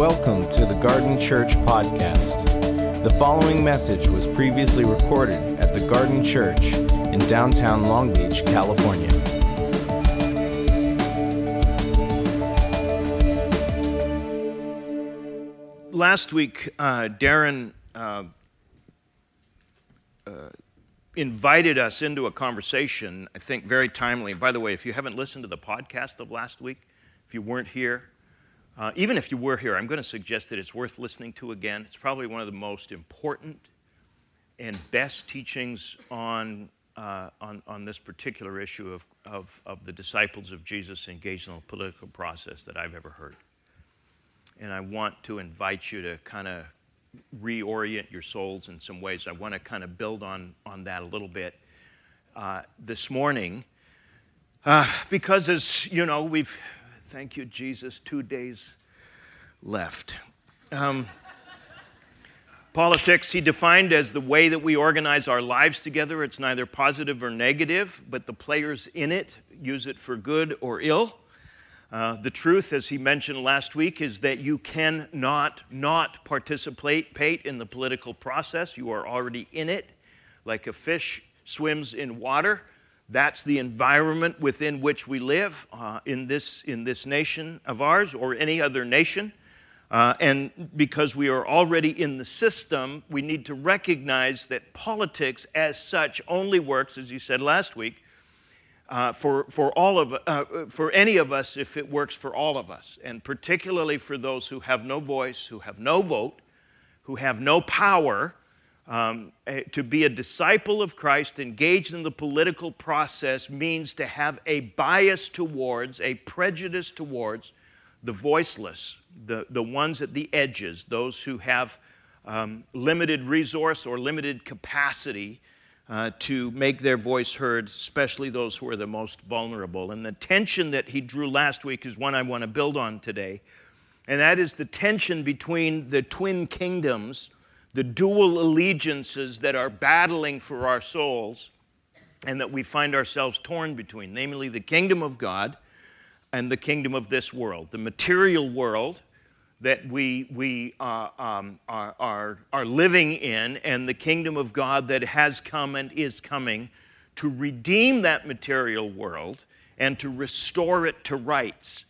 Welcome to the Garden Church Podcast. The following message was previously recorded at the Garden Church in downtown Long Beach, California. Last week, uh, Darren uh, uh, invited us into a conversation, I think very timely. By the way, if you haven't listened to the podcast of last week, if you weren't here, uh, even if you were here, I'm going to suggest that it's worth listening to again. It's probably one of the most important and best teachings on, uh, on, on this particular issue of, of, of the disciples of Jesus engaged in the political process that I've ever heard. And I want to invite you to kind of reorient your souls in some ways. I want to kind of build on, on that a little bit uh, this morning. Uh, because, as you know, we've Thank you, Jesus. Two days left. Um, politics, he defined as the way that we organize our lives together. It's neither positive or negative, but the players in it use it for good or ill. Uh, the truth, as he mentioned last week, is that you cannot not participate Pate, in the political process. You are already in it, like a fish swims in water. That's the environment within which we live uh, in, this, in this nation of ours or any other nation. Uh, and because we are already in the system, we need to recognize that politics as such only works, as you said last week, uh, for, for, all of, uh, for any of us if it works for all of us, and particularly for those who have no voice, who have no vote, who have no power, um, eh, to be a disciple of Christ, engaged in the political process, means to have a bias towards, a prejudice towards the voiceless, the, the ones at the edges, those who have um, limited resource or limited capacity uh, to make their voice heard, especially those who are the most vulnerable. And the tension that he drew last week is one I want to build on today, and that is the tension between the twin kingdoms the dual allegiances that are battling for our souls and that we find ourselves torn between, namely the kingdom of God and the kingdom of this world, the material world that we, we uh, um, are, are, are living in, and the kingdom of God that has come and is coming to redeem that material world and to restore it to rights.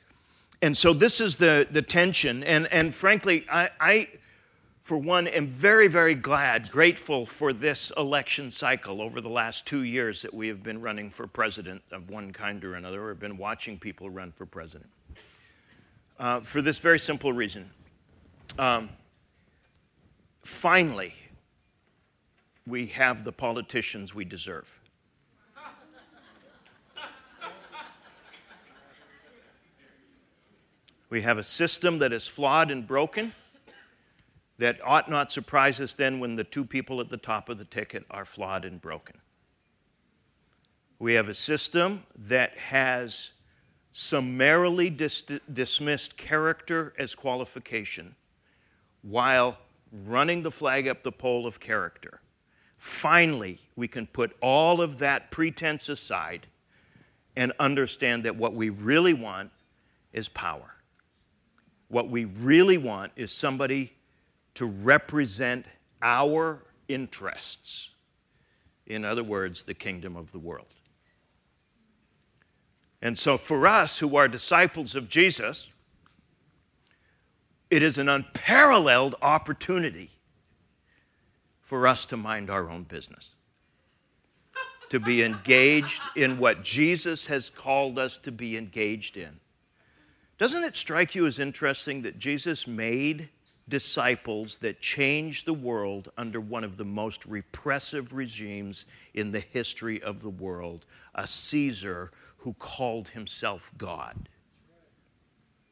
And so this is the, the tension. And, and frankly, I, I for one, am very, very glad, grateful for this election cycle over the last two years that we have been running for president of one kind or another, or been watching people run for president. Uh, for this very simple reason. Um, finally, we have the politicians we deserve. We have a system that is flawed and broken that ought not surprise us then when the two people at the top of the ticket are flawed and broken. We have a system that has summarily dis- dismissed character as qualification while running the flag up the pole of character. Finally, we can put all of that pretense aside and understand that what we really want is power. What we really want is somebody to represent our interests. In other words, the kingdom of the world. And so, for us who are disciples of Jesus, it is an unparalleled opportunity for us to mind our own business, to be engaged in what Jesus has called us to be engaged in. Doesn't it strike you as interesting that Jesus made disciples that changed the world under one of the most repressive regimes in the history of the world, a Caesar who called himself God.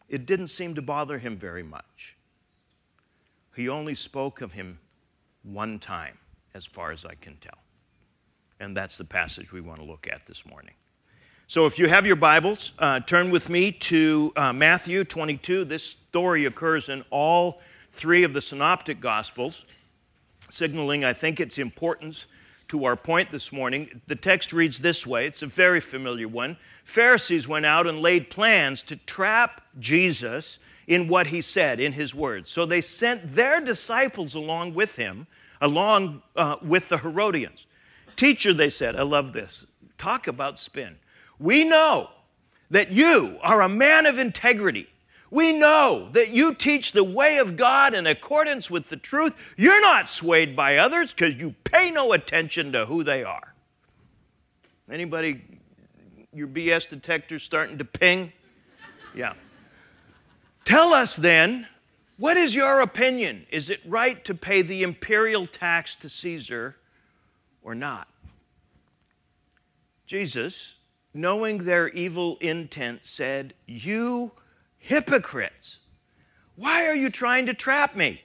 It didn't seem to bother him very much. He only spoke of him one time, as far as I can tell. And that's the passage we want to look at this morning. So, if you have your Bibles, uh, turn with me to uh, Matthew 22. This story occurs in all three of the synoptic gospels, signaling, I think, its importance to our point this morning. The text reads this way it's a very familiar one. Pharisees went out and laid plans to trap Jesus in what he said, in his words. So they sent their disciples along with him, along uh, with the Herodians. Teacher, they said, I love this. Talk about spin. We know that you are a man of integrity. We know that you teach the way of God in accordance with the truth. You're not swayed by others because you pay no attention to who they are. Anybody, your BS detector starting to ping? Yeah. Tell us then, what is your opinion? Is it right to pay the imperial tax to Caesar or not? Jesus, knowing their evil intent, said, You hypocrites, why are you trying to trap me?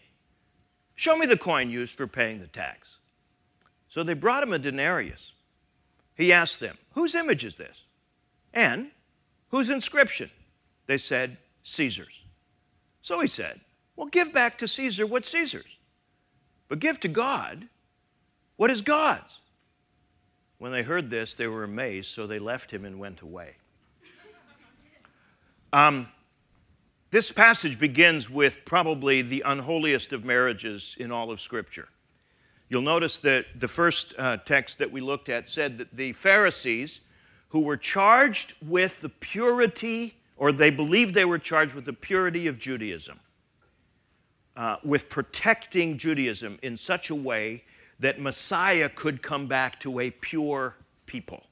Show me the coin used for paying the tax. So they brought him a denarius. He asked them, Whose image is this? And whose inscription? They said, Caesar's. So he said, Well, give back to Caesar what's Caesar's, but give to God what is God's. When they heard this, they were amazed, so they left him and went away. Um, this passage begins with probably the unholiest of marriages in all of Scripture. You'll notice that the first uh, text that we looked at said that the Pharisees, who were charged with the purity, or they believed they were charged with the purity of Judaism, uh, with protecting Judaism in such a way that Messiah could come back to a pure people.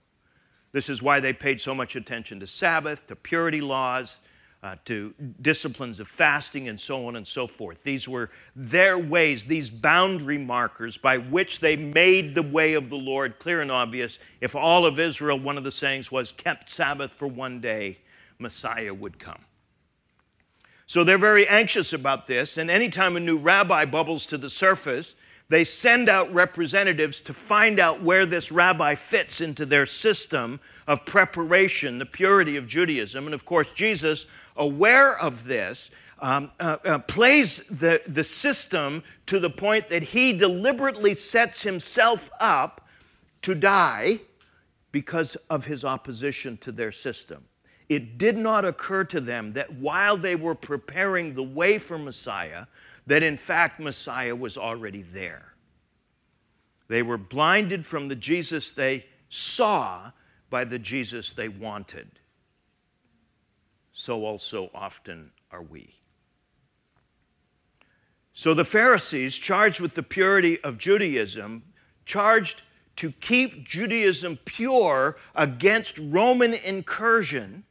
This is why they paid so much attention to Sabbath, to purity laws, uh, to disciplines of fasting, and so on and so forth. These were their ways, these boundary markers by which they made the way of the Lord clear and obvious. If all of Israel, one of the sayings was, kept Sabbath for one day, Messiah would come. So they're very anxious about this, and anytime a new rabbi bubbles to the surface, they send out representatives to find out where this rabbi fits into their system of preparation, the purity of Judaism. And of course, Jesus, aware of this, um, uh, uh, plays the, the system to the point that he deliberately sets himself up to die because of his opposition to their system. It did not occur to them that while they were preparing the way for Messiah, that in fact Messiah was already there. They were blinded from the Jesus they saw by the Jesus they wanted. So also often are we. So the Pharisees, charged with the purity of Judaism, charged to keep Judaism pure against Roman incursion,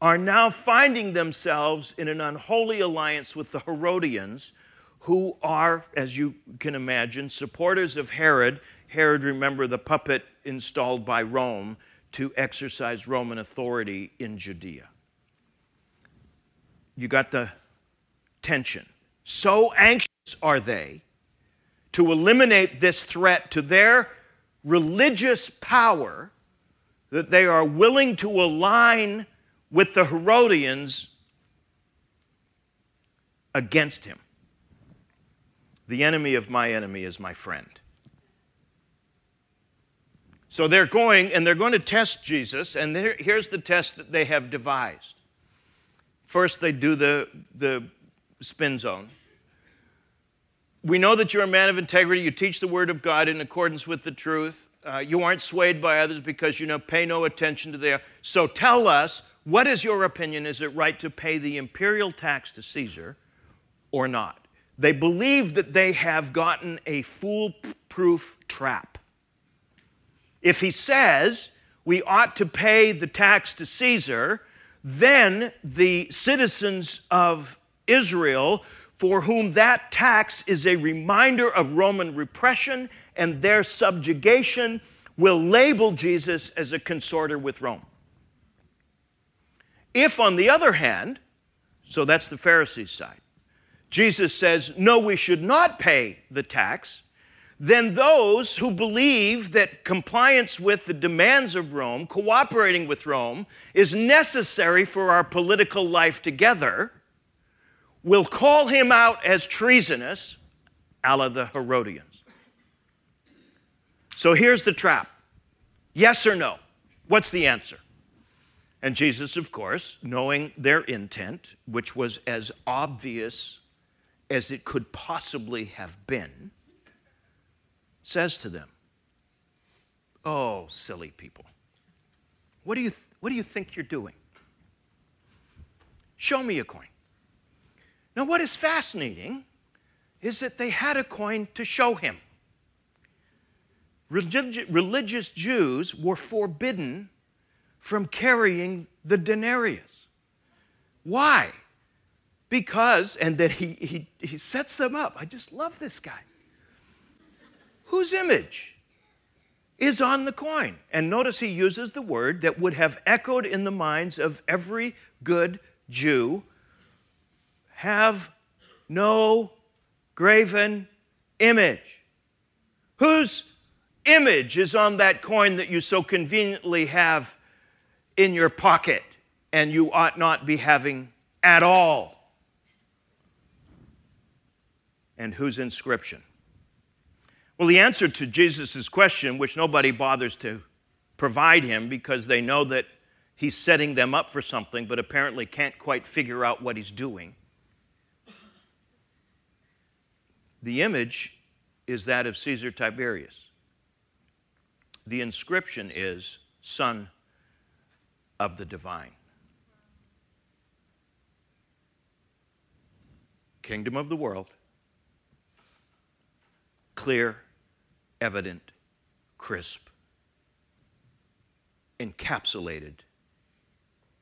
are now finding themselves in an unholy alliance with the Herodians, who are, as you can imagine, supporters of Herod. Herod, remember, the puppet installed by Rome to exercise Roman authority in Judea. You got the tension. So anxious are they to eliminate this threat to their religious power that they are willing to align with the Herodians against him. The enemy of my enemy is my friend. So they're going and they're going to test Jesus, and here's the test that they have devised. First, they do the, the spin zone. We know that you're a man of integrity. You teach the word of God in accordance with the truth. Uh, you aren't swayed by others because you know pay no attention to their. So tell us what is your opinion? Is it right to pay the imperial tax to Caesar or not? They believe that they have gotten a foolproof trap. If he says we ought to pay the tax to Caesar, then the citizens of Israel, for whom that tax is a reminder of Roman repression and their subjugation, will label Jesus as a consorter with Rome. If, on the other hand, so that's the Pharisees' side, Jesus says, no, we should not pay the tax, then those who believe that compliance with the demands of Rome, cooperating with Rome, is necessary for our political life together, will call him out as treasonous, a la the Herodians. So here's the trap yes or no? What's the answer? And Jesus, of course, knowing their intent, which was as obvious as it could possibly have been, says to them, Oh, silly people, what do you, th- what do you think you're doing? Show me a coin. Now, what is fascinating is that they had a coin to show him. Religi- religious Jews were forbidden from carrying the denarius. Why? Because, and then he, he, he sets them up. I just love this guy. Whose image is on the coin? And notice he uses the word that would have echoed in the minds of every good Jew have no graven image. Whose image is on that coin that you so conveniently have in your pocket and you ought not be having at all? And whose inscription? Well, the answer to Jesus' question, which nobody bothers to provide him because they know that he's setting them up for something, but apparently can't quite figure out what he's doing. The image is that of Caesar Tiberius. The inscription is Son of the Divine. Kingdom of the world, clear, evident, crisp, encapsulated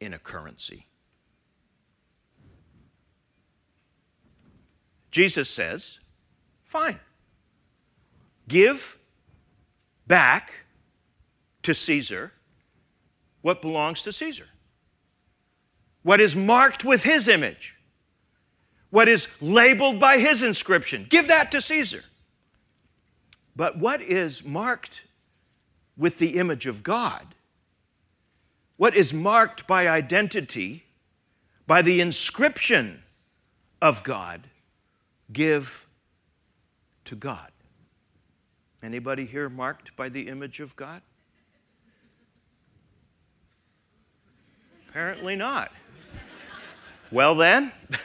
in a currency. Jesus says, fine. Give back to Caesar what belongs to Caesar, what is marked with his image, what is labeled by his inscription. Give that to Caesar. But what is marked with the image of God, what is marked by identity, by the inscription of God, give to God. Anybody here marked by the image of God? Apparently not. Well, then,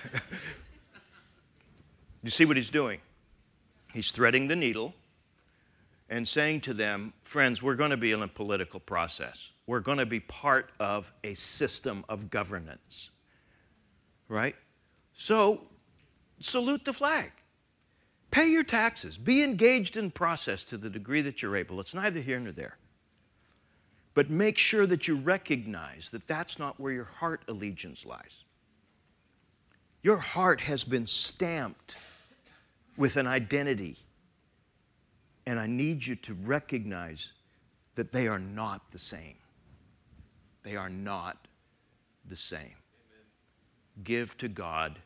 you see what he's doing? He's threading the needle and saying to them, friends, we're going to be in a political process. We're going to be part of a system of governance. Right? So, salute the flag. Pay your taxes. Be engaged in process to the degree that you're able. It's neither here nor there. But make sure that you recognize that that's not where your heart allegiance lies. Your heart has been stamped with an identity. And I need you to recognize that they are not the same. They are not the same. Amen. Give to God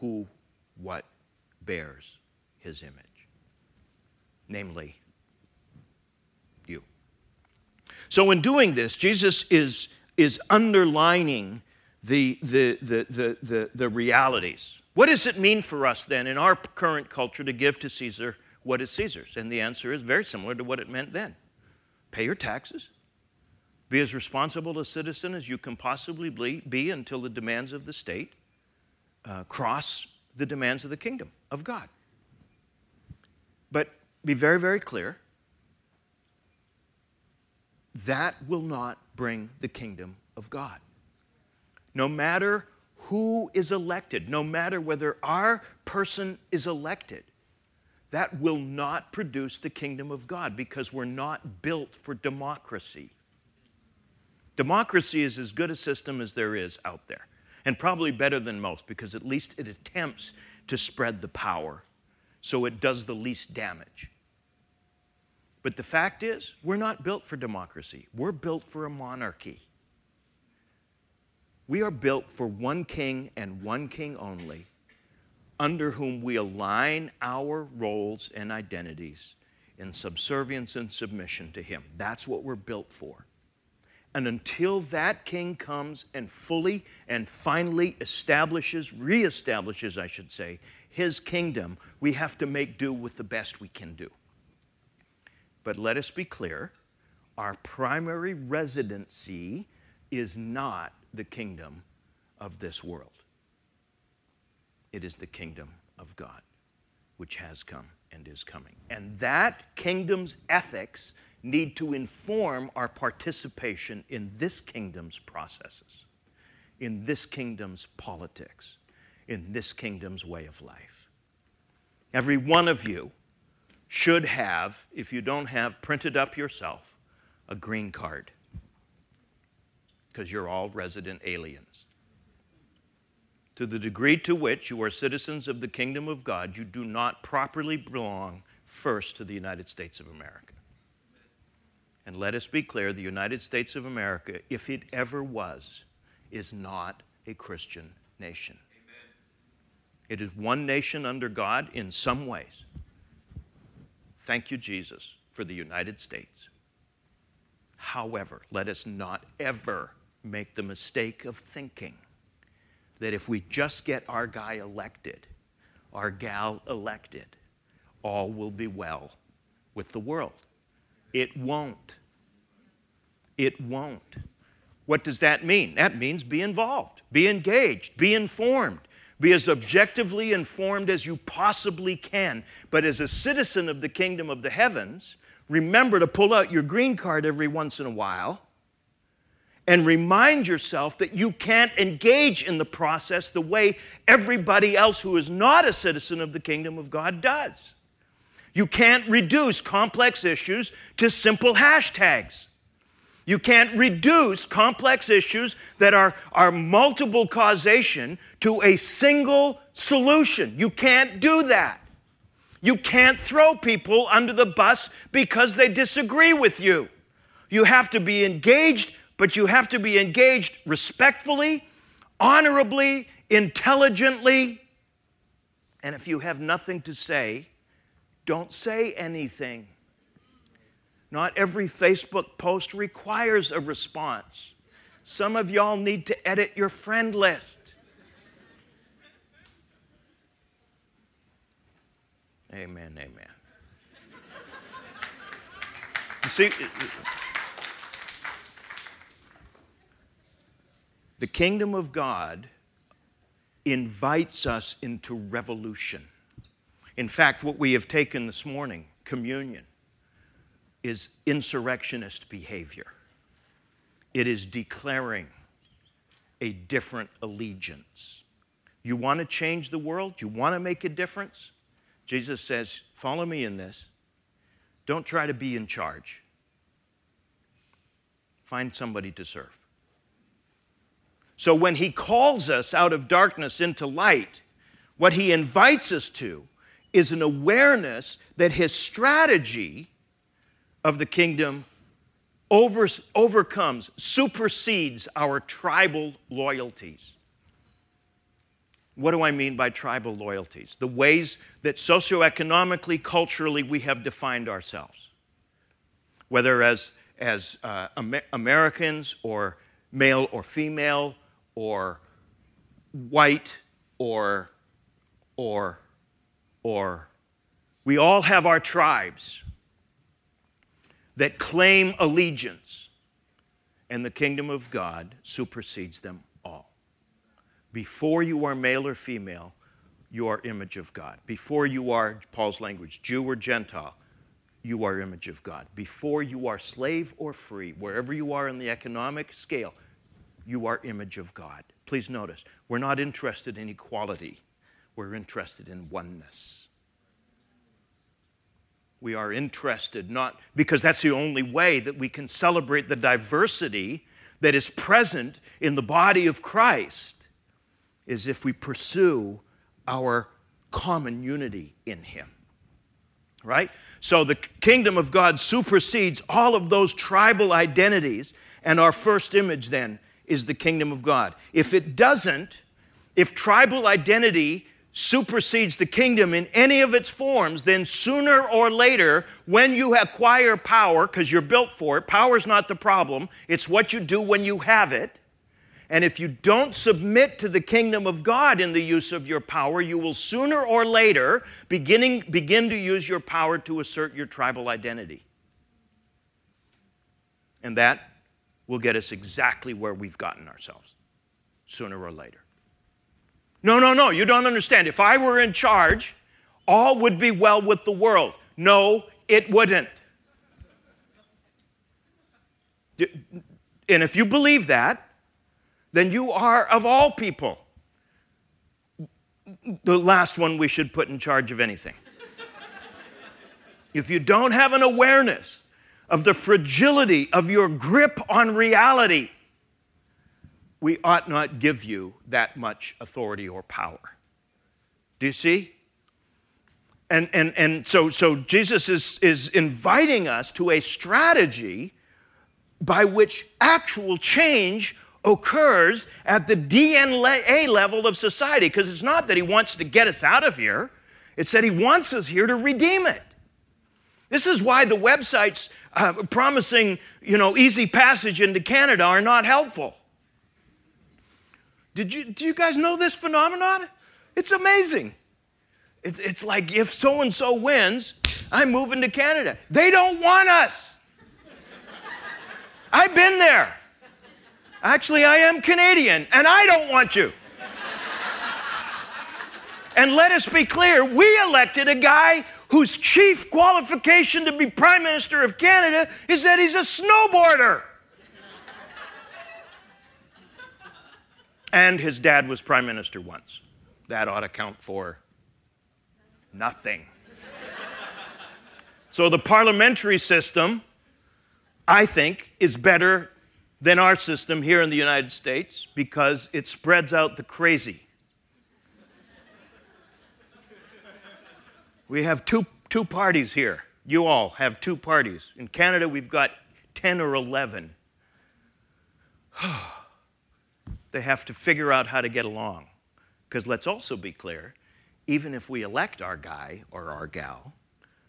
who, what bears his image, namely. So, in doing this, Jesus is, is underlining the, the, the, the, the, the realities. What does it mean for us then in our current culture to give to Caesar what is Caesar's? And the answer is very similar to what it meant then pay your taxes, be as responsible a citizen as you can possibly be until the demands of the state uh, cross the demands of the kingdom of God. But be very, very clear that will not bring the kingdom of God. No matter who is elected, no matter whether our person is elected, that will not produce the kingdom of God because we're not built for democracy. Democracy is as good a system as there is out there, and probably better than most because at least it attempts to spread the power so it does the least damage. But the fact is, we're not built for democracy, we're built for a monarchy. We are built for one king and one king only, under whom we align our roles and identities in subservience and submission to him. That's what we're built for. And until that king comes and fully and finally establishes, reestablishes, I should say, his kingdom, we have to make do with the best we can do. But let us be clear our primary residency is not the kingdom of this world. It is the kingdom of God, which has come and is coming. And that kingdom's ethics need to inform our participation in this kingdom's processes, in this kingdom's politics, in this kingdom's way of life. Every one of you should have, if you don't have, printed up yourself a green card because you're all resident aliens. To the degree to which you are citizens of the kingdom of God, you do not properly belong first to the United States of America. And let us be clear the United States of America, if it ever was, is not a Christian nation. Amen. It is one nation under God in some ways. Thank you, Jesus, for the United States. However, let us not ever make the mistake of thinking that if we just get our guy elected, our gal elected, all will be well with the world. It won't. It won't. What does that mean? That means be involved, be engaged, be informed, be as objectively informed as you possibly can. But as a citizen of the kingdom of the heavens, remember to pull out your green card every once in a while and remind yourself that you can't engage in the process the way everybody else who is not a citizen of the kingdom of God does. You can't reduce complex issues to simple hashtags. You can't reduce complex issues that are, are multiple causation to a single solution. You can't do that. You can't throw people under the bus because they disagree with you. You have to be engaged but you have to be engaged respectfully, honorably, intelligently. And if you have nothing to say, don't say anything. Not every Facebook post requires a response. Some of y'all need to edit your friend list. Amen, amen. You see, The kingdom of God invites us into revolution. In fact, what we have taken this morning, communion, is insurrectionist behavior. It is declaring a different allegiance. You want to change the world? You want to make a difference? Jesus says, Follow me in this. Don't try to be in charge. Find somebody to serve. So when he calls us out of darkness into light, what he invites us to is an awareness that his strategy of the kingdom over, overcomes, supersedes our tribal loyalties. What do I mean by tribal loyalties? The ways that socioeconomically, culturally, we have defined ourselves. Whether as, as uh, Amer- Americans or male or female or white or, or, or. We all have our tribes that claim allegiance, and the kingdom of God supersedes them all. Before you are male or female, you are image of God. Before you are, Paul's language, Jew or Gentile, you are image of God. Before you are slave or free, wherever you are in the economic scale, you are image of God. Please notice, we're not interested in equality, we're interested in oneness. We are interested not because that's the only way that we can celebrate the diversity that is present in the body of Christ is if we pursue our common unity in Him. Right? So the kingdom of God supersedes all of those tribal identities, and our first image then is the kingdom of God. If it doesn't, if tribal identity supersedes the kingdom in any of its forms, then sooner or later, when you acquire power, because you're built for it, power is not the problem, it's what you do when you have it. And if you don't submit to the kingdom of God in the use of your power, you will sooner or later beginning, begin to use your power to assert your tribal identity. And that will get us exactly where we've gotten ourselves sooner or later. No, no, no, you don't understand. If I were in charge, all would be well with the world. No, it wouldn't. And if you believe that, then you are, of all people, the last one we should put in charge of anything. if you don't have an awareness of the fragility of your grip on reality, we ought not give you that much authority or power. Do you see? And, and, and so, so Jesus is, is inviting us to a strategy by which actual change occurs at the DNA level of society. Because it's not that he wants to get us out of here, it's that he wants us here to redeem it. This is why the websites uh, promising, you know, easy passage into Canada are not helpful. Did you, do you guys know this phenomenon? It's amazing. It's, it's like if so and so wins, I'm moving to Canada. They don't want us. I've been there. Actually, I am Canadian, and I don't want you. and let us be clear we elected a guy whose chief qualification to be Prime Minister of Canada is that he's a snowboarder. And his dad was Prime Minister once. That ought to count for nothing. so the parliamentary system, I think, is better than our system here in the United States because it spreads out the crazy. We have two, two parties here. You all have two parties. In Canada, we've got 10 or 11. they have to figure out how to get along. Because let's also be clear even if we elect our guy or our gal,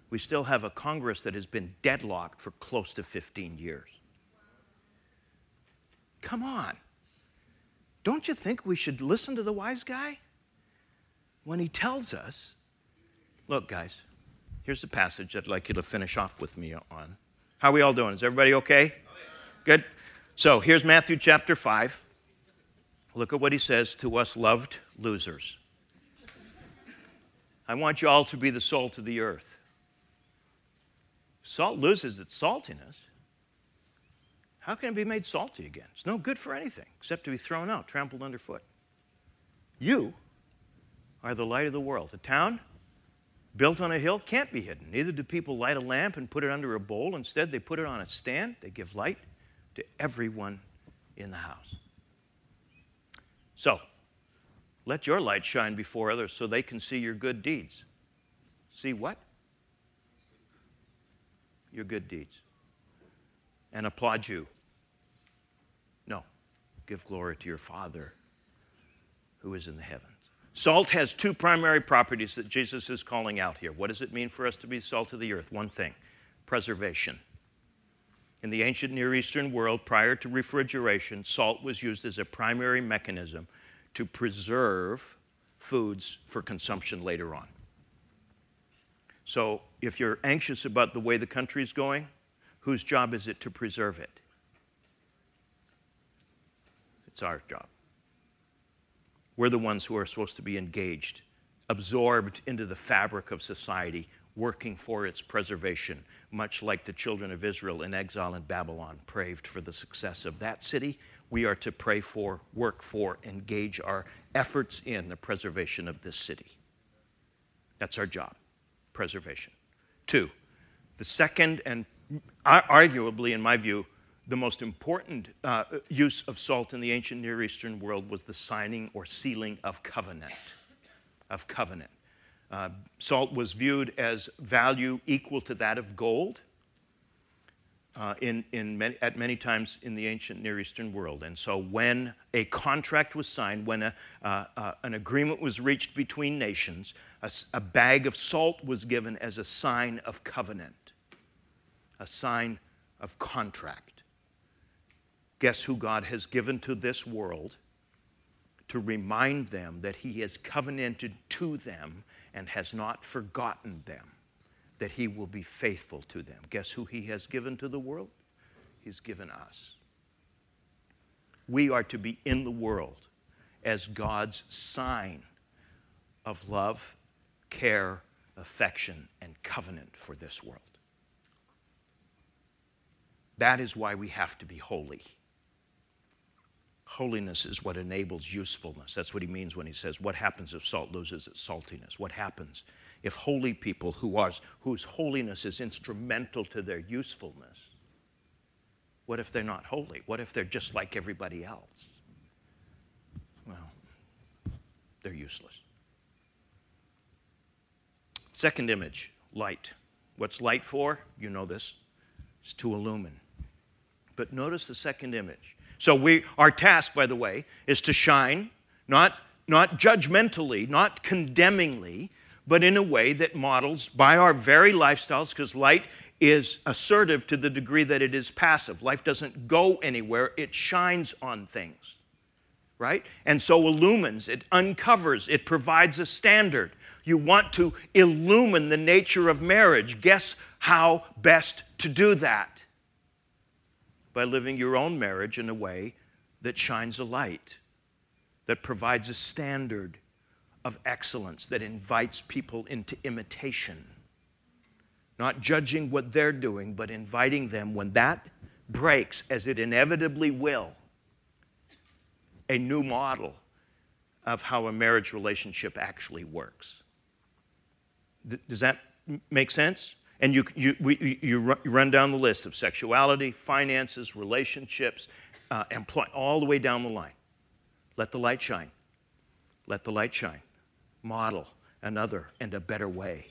we still have a Congress that has been deadlocked for close to 15 years. Come on. Don't you think we should listen to the wise guy? When he tells us, look, guys, here's the passage I'd like you to finish off with me on. How are we all doing? Is everybody okay? Good. So here's Matthew chapter 5. Look at what he says to us loved losers. I want you all to be the salt of the earth. Salt loses its saltiness. How can it be made salty again? It's no good for anything except to be thrown out, trampled underfoot. You are the light of the world. A town built on a hill can't be hidden. Neither do people light a lamp and put it under a bowl. Instead, they put it on a stand. They give light to everyone in the house. So, let your light shine before others so they can see your good deeds. See what? Your good deeds. And applaud you No, give glory to your Father who is in the heavens. Salt has two primary properties that Jesus is calling out here. What does it mean for us to be salt of the earth? One thing preservation. In the ancient Near Eastern world, prior to refrigeration, salt was used as a primary mechanism to preserve foods for consumption later on. So, if you're anxious about the way the country is going, whose job is it to preserve it? It's our job. We're the ones who are supposed to be engaged, absorbed into the fabric of society, working for its preservation, much like the children of Israel in exile in Babylon prayed for the success of that city. We are to pray for, work for, engage our efforts in the preservation of this city. That's our job, preservation. Two, the second and arguably, in my view, the most important uh, use of salt in the ancient Near Eastern world was the signing or sealing of covenant. Of covenant. Uh, salt was viewed as value equal to that of gold uh, in, in many, at many times in the ancient Near Eastern world. And so, when a contract was signed, when a, uh, uh, an agreement was reached between nations, a, a bag of salt was given as a sign of covenant, a sign of contract. Guess who God has given to this world to remind them that He has covenanted to them and has not forgotten them, that He will be faithful to them. Guess who He has given to the world? He's given us. We are to be in the world as God's sign of love, care, affection, and covenant for this world. That is why we have to be holy. Holiness is what enables usefulness. That's what he means when he says, What happens if salt loses its saltiness? What happens if holy people who are, whose holiness is instrumental to their usefulness, what if they're not holy? What if they're just like everybody else? Well, they're useless. Second image light. What's light for? You know this. It's to illumine. But notice the second image. So we our task, by the way, is to shine, not, not judgmentally, not condemningly, but in a way that models by our very lifestyles, because light is assertive to the degree that it is passive. Life doesn't go anywhere, it shines on things, right? And so illumines, it uncovers, it provides a standard. You want to illumine the nature of marriage. Guess how best to do that? By living your own marriage in a way that shines a light, that provides a standard of excellence, that invites people into imitation not judging what they're doing, but inviting them when that breaks, as it inevitably will, a new model of how a marriage relationship actually works. Does that make sense? And you, you, we, you run down the list of sexuality, finances, relationships, uh, employ, all the way down the line. Let the light shine. Let the light shine. Model another and a better way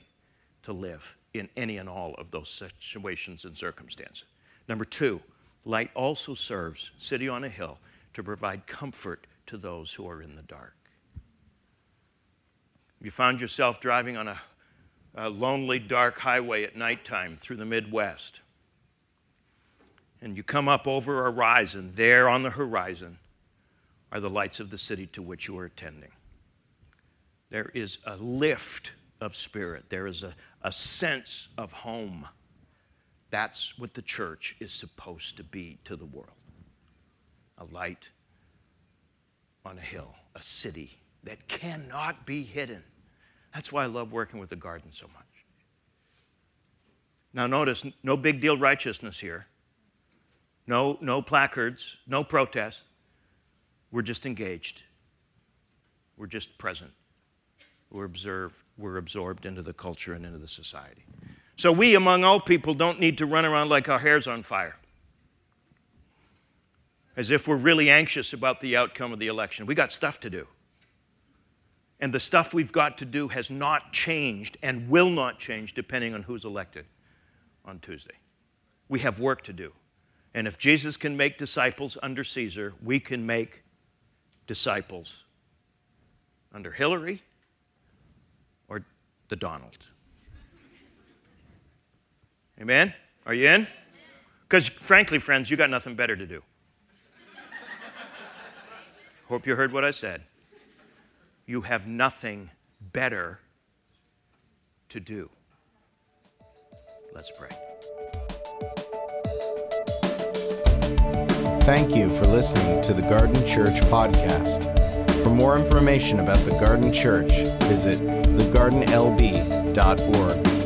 to live in any and all of those situations and circumstances. Number two, light also serves, city on a hill, to provide comfort to those who are in the dark. You found yourself driving on a, a lonely, dark highway at nighttime through the Midwest. And you come up over a horizon. There on the horizon are the lights of the city to which you are attending. There is a lift of spirit, there is a, a sense of home. That's what the church is supposed to be to the world a light on a hill, a city that cannot be hidden. That's why I love working with the garden so much. Now, notice no big deal righteousness here, no, no placards, no protests. We're just engaged, we're just present we're, observed, we're absorbed into the culture and into the society. So we, among all people, don't need to run around like our hair's on fire, as if we're really anxious about the outcome of the election. We got stuff to do. And the stuff we've got to do has not changed and will not change depending on who's elected on Tuesday. We have work to do. And if Jesus can make disciples under Caesar, we can make disciples under Hillary or the Donald. Amen? Are you in? Because, frankly, friends, you got nothing better to do. Hope you heard what I said. You have nothing better to do. Let's pray. Thank you for listening to the Garden Church podcast. For more information about the Garden Church, visit thegardenlb.org.